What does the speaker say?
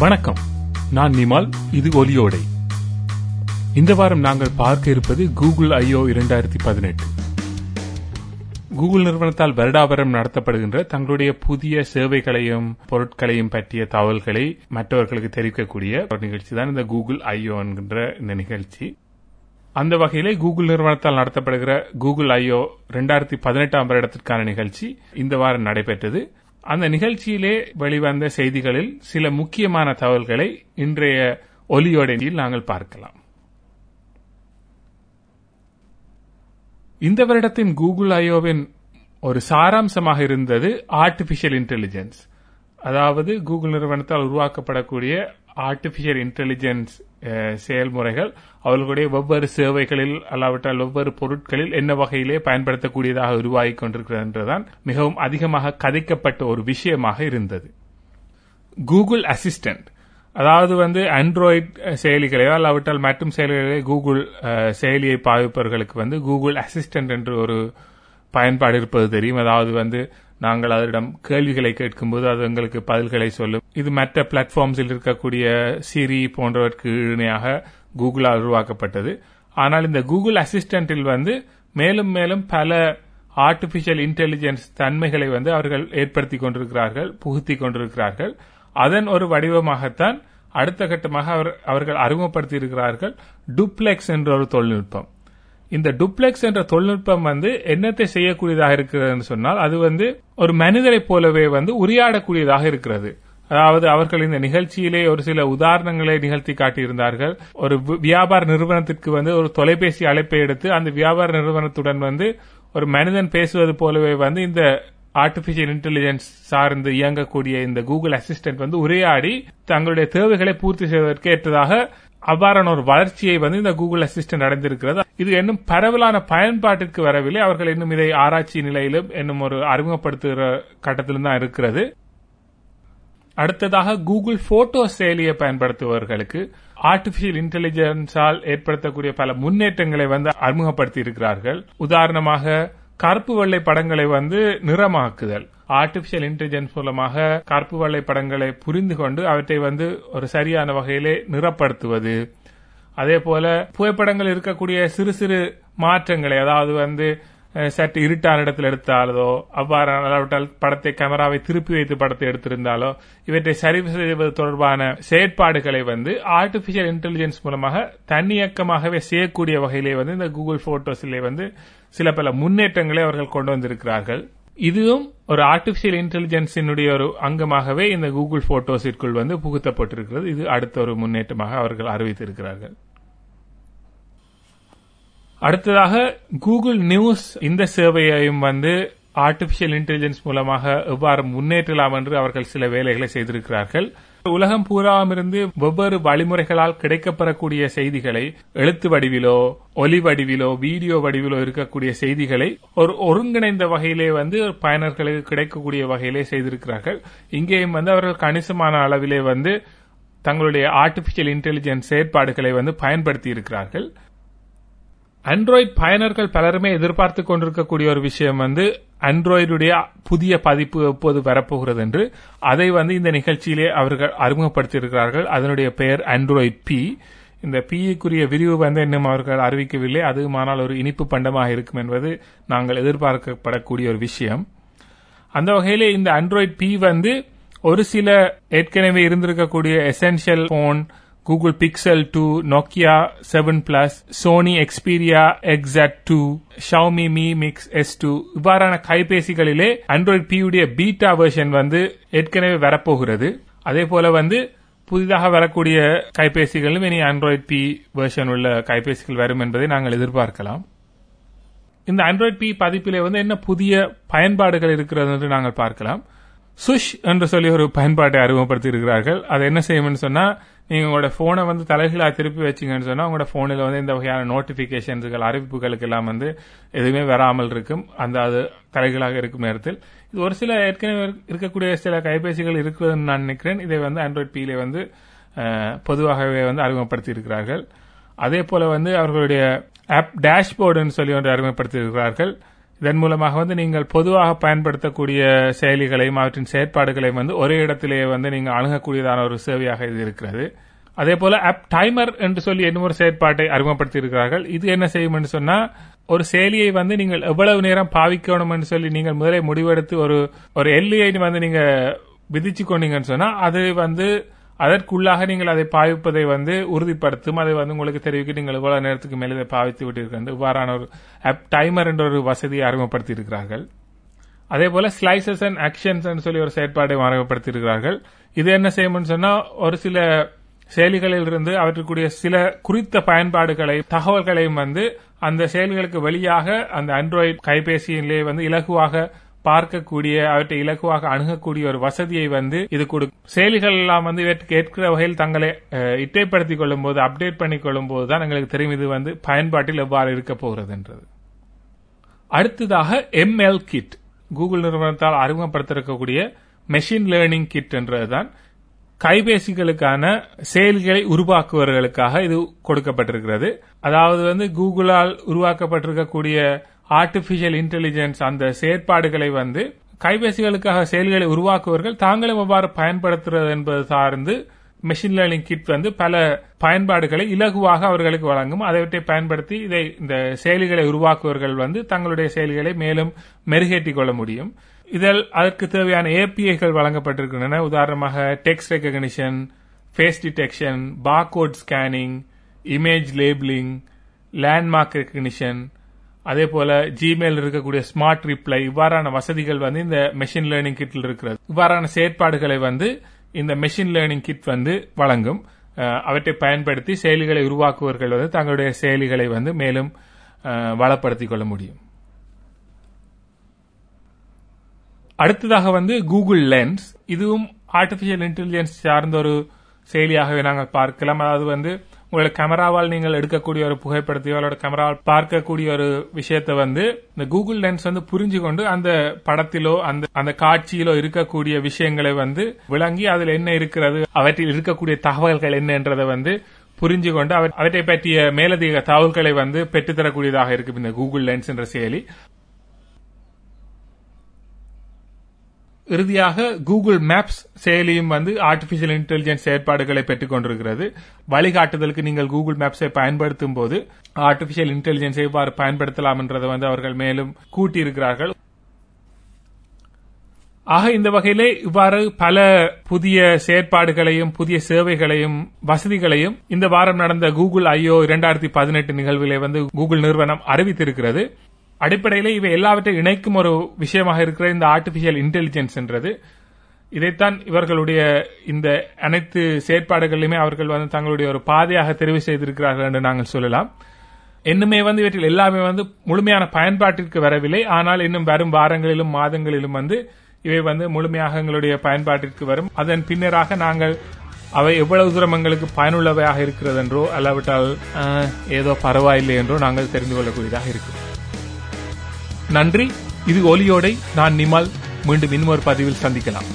வணக்கம். நான் நிமால் இது ஒலியோடை. இந்த வாரம் நாங்கள் பார்க்க இருப்பது கூகுள் ஐஓ இரண்டாயிரத்தி பதினெட்டு. கூகுள் நிறுவனத்தால் வருடாவரம் நடத்தப்படுகின்ற தங்களுடைய புதிய சேவைகளையும் பொருட்களையும் பற்றிய தகவல்களை மற்றவர்களுக்கு தெரிவிக்கக்கூடிய ஒரு நிகழ்ச்சி தான் இந்த கூகுள் ஐஓ என்கின்ற இந்த நிகழ்ச்சி. அந்த வகையிலே கூகுள் நிறுவனத்தால் நடத்தப்படுகிற கூகுள் ஐஓ இரண்டாயிரத்தி பதினெட்டாம் வருடத்திற்கான நிகழ்ச்சி இந்த வாரம் நடைபெற்றது. அந்த நிகழ்ச்சியிலே வெளிவந்த செய்திகளில் சில முக்கியமான தகவல்களை இன்றைய ஒலியோடையில் நாங்கள் பார்க்கலாம். இந்த வருடத்தின் கூகுள் ஐயோவின் ஒரு சாராம்சமாக இருந்தது ஆர்டிபிஷியல் இன்டெலிஜென்ஸ் அதாவது கூகுள் நிறுவனத்தால் உருவாக்கப்படக்கூடிய ஆர்டிபிஷியல் இன்டெலிஜென்ஸ் செயல்முறைகள் அவர்களுடைய வெவ்வேறு சேவைகளில் அல்லாவிட்டால் வெவ்வேறு பொருட்களில் என்ன வகையிலே பயன்படுத்தக்கூடியதாக உருவாகி கொண்டிருக்கிறது என்றுதான் மிகவும் அதிகமாக கதைக்கப்பட்ட ஒரு விஷயமாக இருந்தது. கூகுள் அசிஸ்டன்ட் அதாவது வந்து ஆண்ட்ராய்ட் செயலிகளையோ அல்லாவிட்டால் மற்றும் செயலிகளே கூகுள் செயலியை பாவிப்பவர்களுக்கு வந்து கூகுள் அசிஸ்டன்ட் என்று ஒரு பயன்பாடு இருப்பது தெரியும். அதாவது வந்து நாங்கள் அதனிடம் கேள்விகளை கேட்கும்போது அது எங்களுக்கு பதில்களை சொல்லும். இது மற்ற பிளாட்ஃபார்ம்ஸில் இருக்கக்கூடிய சிரி போன்றவற்கு இணையாக கூகுளால் உருவாக்கப்பட்டது. ஆனால் இந்த கூகுள் அசிஸ்டன்டில் வந்து மேலும் மேலும் பல ஆர்டிபிஷியல் இன்டெலிஜென்ஸ் தன்மைகளை வந்து அவர்கள் ஏற்படுத்தி கொண்டிருக்கிறார்கள் புகுத்தி கொண்டிருக்கிறார்கள். அதன் ஒரு வடிவமாகத்தான் அடுத்த கட்டமாக அவர் அவர்கள் அறிமுகப்படுத்தி இருக்கிறார்கள் என்ற ஒரு தொழில்நுட்பம். இந்த டுப்ளெக்ஸ் என்ற தொழில்நுட்பம் வந்து என்னத்தை செய்யக்கூடியதாக இருக்கிறதுன்னு சொன்னால் அது வந்து ஒரு மனிதரை போலவே வந்து உரையாடக்கூடியதாக இருக்கிறது. அதாவது அவர்கள் இந்த நிகழ்ச்சியிலே ஒரு சில உதாரணங்களை நிகழ்த்தி காட்டியிருந்தார்கள். ஒரு வியாபார நிறுவனத்திற்கு வந்து ஒரு தொலைபேசி அழைப்பை எடுத்து அந்த வியாபார நிறுவனத்துடன் வந்து ஒரு மனிதன் பேசுவது போலவே வந்து இந்த ஆர்டிபிஷியல் இன்டெலிஜென்ஸ் சார்ந்து இயங்கக்கூடிய இந்த கூகுள் அசிஸ்டன்ட் வந்து உரையாடி தங்களுடைய தேவைகளை பூர்த்தி செய்வதற்கு ஏற்றதாக அவ்வாறான ஒரு வளர்ச்சியை வந்து இந்த கூகுள் அசிஸ்டன்ட் அடைந்திருக்கிறது. இது இன்னும் பரவலான பயன்பாட்டிற்கு வரவில்லை. அவர்கள் இன்னும் இதை ஆராய்ச்சி நிலையிலும் இன்னும் ஒரு அறிமுகப்படுத்துகிற கட்டத்திலும் தான் இருக்கிறது. அடுத்ததாக கூகுள் போட்டோ செயலியை பயன்படுத்துபவர்களுக்கு ஆர்டிபிஷியல் இன்டெலிஜென்ஸால் ஏற்படுத்தக்கூடிய பல முன்னேற்றங்களை வந்து அறிமுகப்படுத்தி இருக்கிறார்கள் உதாரணமாக கருப்பு வெள்ளை படங்களை வந்து நிறமாக்குதல். ஆர்டிபிஷியல் இன்டெலிஜென்ஸ் மூலமாக கருப்பு வெள்ளை படங்களை புரிந்து கொண்டு அவற்றை வந்து ஒரு சரியான வகையிலே நிறப்படுத்துவது. அதே போல புகைப்படங்கள் இருக்கக்கூடிய சிறு சிறு மாற்றங்களை அதாவது வந்து சற்று இருட்டான இடத்தில் எடுத்தாலோ அவ்வாறு படத்தை கேமராவை திருப்பி வைத்து படத்தை எடுத்திருந்தாலோ இவற்றை சரி செய்வது தொடர்பான செயற்பாடுகளை வந்து ஆர்டிபிஷியல் இன்டெலிஜென்ஸ் மூலமாக தன்னியக்கமாகவே செய்யக்கூடிய வகையிலே வந்து இந்த கூகுள் போட்டோஸிலே வந்து சில பல முன்னேற்றங்களை அவர்கள் கொண்டு வந்திருக்கிறார்கள். இதுவும் ஒரு ஆர்டிபிஷியல் இன்டெலிஜென்ஸினுடைய ஒரு அங்கமாகவே இந்த கூகுள் போட்டோஸிற்குள் வந்து புகுத்தப்பட்டிருக்கிறது. இது அடுத்த ஒரு முன்னேற்றமாக அவர்கள் அறிவித்திருக்கிறார்கள். அடுத்ததாக கூகுள் நியூஸ் இந்த சேவையையும் வந்து ஆர்டிபிஷியல் இன்டெலிஜென்ஸ் மூலமாக எவ்வாறு முன்னேற்றலாம் என்று அவர்கள் சில வேலைகளை செய்திருக்கிறார்கள். உலகம் பூராமிருந்து வெவ்வேறு வழிமுறைகளால் கிடைக்கப்பெறக்கூடிய செய்திகளை எழுத்து வடிவிலோ ஒலி வடிவிலோ வீடியோ வடிவிலோ இருக்கக்கூடிய செய்திகளை ஒரு ஒருங்கிணைந்த வகையிலே வந்து பயனர்களுக்கு கிடைக்கக்கூடிய வகையிலே செய்திருக்கிறார்கள். இங்கேயும் வந்து அவர்கள் கணிசமான அளவிலே வந்து தங்களுடைய ஆர்டிபிஷியல் இன்டெலிஜென்ஸ் செயற்பாடுகளை வந்து பயன்படுத்தி இருக்கிறார்கள் ஆண்ட்ராய்டு பயனர்கள் பலருமே எதிர்பார்த்து கொண்டிருக்கக்கூடிய ஒரு விஷயம் வந்து ஆண்ட்ராய்டுடைய புதிய பதிப்பு எப்போது வரப்போகிறது என்று அதை வந்து இந்த நிகழ்ச்சியிலே அவர்கள் அறிமுகப்படுத்தியிருக்கிறார்கள். அதனுடைய பெயர் ஆண்ட்ராய்டு பி இந்த பிஇக்குரிய விரிவு வந்து இன்னும் அவர்கள் அறிவிக்கவில்லை. அதுமானால் ஒரு இனிப்பு பண்டமாக இருக்கும் என்பது நாங்கள் எதிர்பார்க்கப்படக்கூடிய ஒரு விஷயம். அந்த வகையிலே இந்த ஆண்ட்ராய்டு பி வந்து ஒரு சில ஏற்கனவே இருந்திருக்கக்கூடிய essential phone Google Pixel two Nokia seven plus Sony Xperia XZ two Xiaomi Mi Mix S two இவ்வாறான கைபேசிகளிலே ஆண்ட்ராய்ட் பியுடைய பீட்டா வெர்ஷன் வந்து ஏற்கனவே வரப்போகிறது. அதே போல வந்து புதிதாக வரக்கூடிய கைபேசிகளும் இனி ஆண்ட்ராய்ட் பி வெர்ஷன் உள்ள கைபேசிகள் வரும் என்பதை நாங்கள் எதிர்பார்க்கலாம். இந்த ஆண்ட்ராய்டு பி பதிப்பிலே வந்து என்ன புதிய பயன்பாடுகள் இருக்கிறது என்று நாங்கள் பார்க்கலாம். சுஷ் என்று சொல்லி ஒரு பயன்பாட்டை அறிமுகப்படுத்தி இருக்கிறார்கள் அதை என்ன செய்யும்னு சொன்னா நீங்க உங்களோட போனை வந்து தலைகீழா திருப்பி வச்சீங்கன்னு சொன்னா உங்களோட போனில் வந்து இந்த வகையான நோட்டிபிகேஷன்ஸுகள் அறிவிப்புகளுக்கு எல்லாம் வந்து எதுவுமே வராமல் இருக்கும். அந்த அது தலைகளாக இருக்கும் நேரத்தில். இது ஒரு சில ஏற்கனவே இருக்கக்கூடிய சில கைபேசிகள் இருக்குதுன்னு நான் நினைக்கிறேன். இதை வந்து ஆண்ட்ராய்ட் பியிலே வந்து பொதுவாகவே வந்து அறிமுகப்படுத்தி இருக்கிறார்கள் அதே போல வந்து அவர்களுடைய ஆப் டேஷ்போர்டுன்னு சொல்லி ஒன்று அறிமுகப்படுத்தி இருக்கிறார்கள் இதன் மூலமாக வந்து நீங்கள் பொதுவாக பயன்படுத்தக்கூடிய செயலிகளையும் அவற்றின் செயற்பாடுகளையும் வந்து ஒரே இடத்திலேயே வந்து நீங்கள் அணுகக்கூடியதான ஒரு சேவையாக இது இருக்கிறது. அதே போல ஆப் டைமர் என்று சொல்லி இன்னொரு செயற்பாட்டை அறிமுகப்படுத்தி இருக்கிறார்கள் இது என்ன செய்யும் என்று சொன்னா ஒரு செயலியை வந்து நீங்கள் எவ்வளவு நேரம் பாவிக்கணும் என்று சொல்லி நீங்கள் முதலே முடிவெடுத்து ஒரு ஒரு எல்லையை வந்து நீங்க விதிச்சு கொண்டீங்கன்னு சொன்னா அது வந்து அதற்குள்ளாக நீங்கள் அதை பாவிப்பதை வந்து உறுதிப்படுத்தும். அதை வந்து உங்களுக்கு தெரிவிக்க நீங்கள் இவ்வளவு நேரத்துக்கு மேலே இதை பாவித்து விட்டிருக்கிறது. இவ்வாறான ஒரு ஆப் டைமர் என்ற ஒரு வசதியை அறிமுகப்படுத்தி இருக்கிறார்கள் அதே போல ஸ்லைசஸ் அண்ட் ஆக்ஷன்ஸ் சொல்லி ஒரு செயற்பாடை அறிமுகப்படுத்தி இருக்கிறார்கள் இது என்ன செய்யும்னு சொன்னா ஒரு சில செயலிகளில் இருந்து அவற்றுக்குரிய சில குறித்த பயன்பாடுகளை தகவல்களையும் வந்து அந்த செயல்களுக்கு வெளியாக அந்த ஆண்ட்ராய்டு கைபேசியிலே வந்து இலகுவாக பார்க்கக்கூடிய அவற்றை இலகுவாக அணுகக்கூடிய ஒரு வசதியை வந்து இது கொடுக்கும். செயலிகள் எல்லாம் வந்து இவற்றுக்கு ஏற்கிற வகையில் தங்களை இட்டைப்படுத்திக் கொள்ளும் போது அப்டேட் பண்ணிக் கொள்ளும் போது தான் எங்களுக்கு தெரியும் இது வந்து பயன்பாட்டில் எவ்வாறு இருக்க போகிறது என்றது அடுத்ததாக எம்எல் கிட் கூகுள் நிறுவனத்தால் அறிமுகப்படுத்திருக்கக்கூடிய மெஷின் லேர்னிங் கிட் என்றதுதான் கைபேசிகளுக்கான செயல்களை உருவாக்குவர்களுக்காக இது கொடுக்கப்பட்டிருக்கிறது. அதாவது வந்து கூகுளால் உருவாக்கப்பட்டிருக்கக்கூடிய ஆர்டிபிஷியல் இன்டெலிஜென்ஸ் அந்த செயற்பாடுகளை வந்து கைபேசிகளுக்காக செயல்களை உருவாக்குவர்கள் தாங்களும் எவ்வாறு பயன்படுத்துறது என்பது சார்ந்து மெஷின் லேர்னிங் கிட் வந்து பல பயன்பாடுகளை இலகுவாக அவர்களுக்கு வழங்கும். அதை பயன்படுத்தி இதை இந்த செயலிகளை உருவாக்குவர்கள் வந்து தங்களுடைய செயல்களை மேலும் மெருகேற்றிக் கொள்ள முடியும். இதில் அதற்கு தேவையான ஏபிஐகள் வழங்கப்பட்டிருக்கின்றன. உதாரணமாக text recognition face detection barcode scanning image labelling landmark recognition அதே போல ஜிமெயில் இருக்கக்கூடிய ஸ்மார்ட் ரிப்ளை இவ்வாறான வசதிகள் வந்து இந்த மெஷின் லேர்னிங் கிட்டில் இருக்கிறது. இவ்வாறான செயற்பாடுகளை வந்து இந்த மெஷின் லேர்னிங் கிட் வந்து வழங்கும். அவற்றை பயன்படுத்தி செயலிகளை உருவாக்குவர்கள் வந்து தங்களுடைய செயலிகளை வந்து மேலும் வளப்படுத்திக் கொள்ள முடியும். அடுத்ததாக வந்து கூகுள் லென்ஸ் இதுவும் ஆர்டிபிஷியல் இன்டெலிஜென்ஸ் சார்ந்த ஒரு செயலியாகவே நாங்கள் பார்க்கலாம். அதாவது வந்து உங்களோட கேமராவால் நீங்கள் எடுக்கக்கூடிய ஒரு புகைப்படத்தையோ அல்லது கேமராவால் பார்க்கக்கூடிய ஒரு விஷயத்தை வந்து இந்த கூகுள் லென்ஸ் வந்து புரிஞ்சு கொண்டு அந்த படத்திலோ அந்த அந்த காட்சியிலோ இருக்கக்கூடிய விஷயங்களை வந்து விளங்கி அதில் என்ன இருக்கிறது அவற்றில் இருக்கக்கூடிய தகவல்கள் என்ன என்றதை வந்து புரிஞ்சு கொண்டு அவற்றை பற்றிய மேலதிக தகவல்களை வந்து பெற்றுத்தரக்கூடியதாக இருக்கு இந்த கூகுள் லென்ஸ் என்ற செயலி. இறுதியாக கூகுள் மேப்ஸ் செயலியும் வந்து ஆர்டிபிஷியல் இன்டெலிஜென்ஸ் செயற்பாடுகளை பெற்றுக் கொண்டிருக்கிறது வழிகாட்டுதலுக்கு நீங்கள் கூகுள் மேப்ஸை பயன்படுத்தும் போது ஆர்டிபிஷியல் இன்டெலிஜென்ஸை எவ்வாறு பயன்படுத்தலாம் என்றதை வந்து அவர்கள் மேலும் கூட்டியிருக்கிறார்கள். ஆக இந்த வகையிலே இவ்வாறு பல புதிய செயற்பாடுகளையும் புதிய சேவைகளையும் வசதிகளையும் இந்த வாரம் நடந்த கூகுள் ஐஓ இரண்டாயிரத்தி பதினெட்டு நிகழ்விலே வந்து கூகுள் நிறுவனம் அறிவித்திருக்கிறது. அடிப்படையில் இவை எல்லாவற்றையும் இணைக்கும் ஒரு விஷயமாக இருக்கிற இந்த ஆர்டிபிஷியல் இன்டெலிஜென்ஸ் என்றது. இதைத்தான் இவர்களுடைய இந்த அனைத்து செயற்பாடுகளிலுமே அவர்கள் வந்து தங்களுடைய ஒரு பாதையாக தெரிவு செய்திருக்கிறார்கள் என்று நாங்கள் சொல்லலாம். இன்னுமே வந்து இவற்றில் எல்லாமே வந்து முழுமையான பயன்பாட்டிற்கு வரவில்லை. ஆனால் இன்னும் வரும் வாரங்களிலும் மாதங்களிலும் வந்து இவை வந்து முழுமையாக எங்களுடைய பயன்பாட்டிற்கு வரும். அதன் பின்னராக நாங்கள் அவை எவ்வளவு தூரம் எங்களுக்கு பயனுள்ளவையாக இருக்கிறது என்றோ அல்லாவிட்டால் ஏதோ பரவாயில்லை என்றோ நாங்கள் தெரிந்து கொள்ளக்கூடியதாக இருக்கிறோம் நன்றி. இது ஒலியோடை நான் நிமால். மீண்டும் இன்னொரு பதிவில் சந்திக்கலாம்.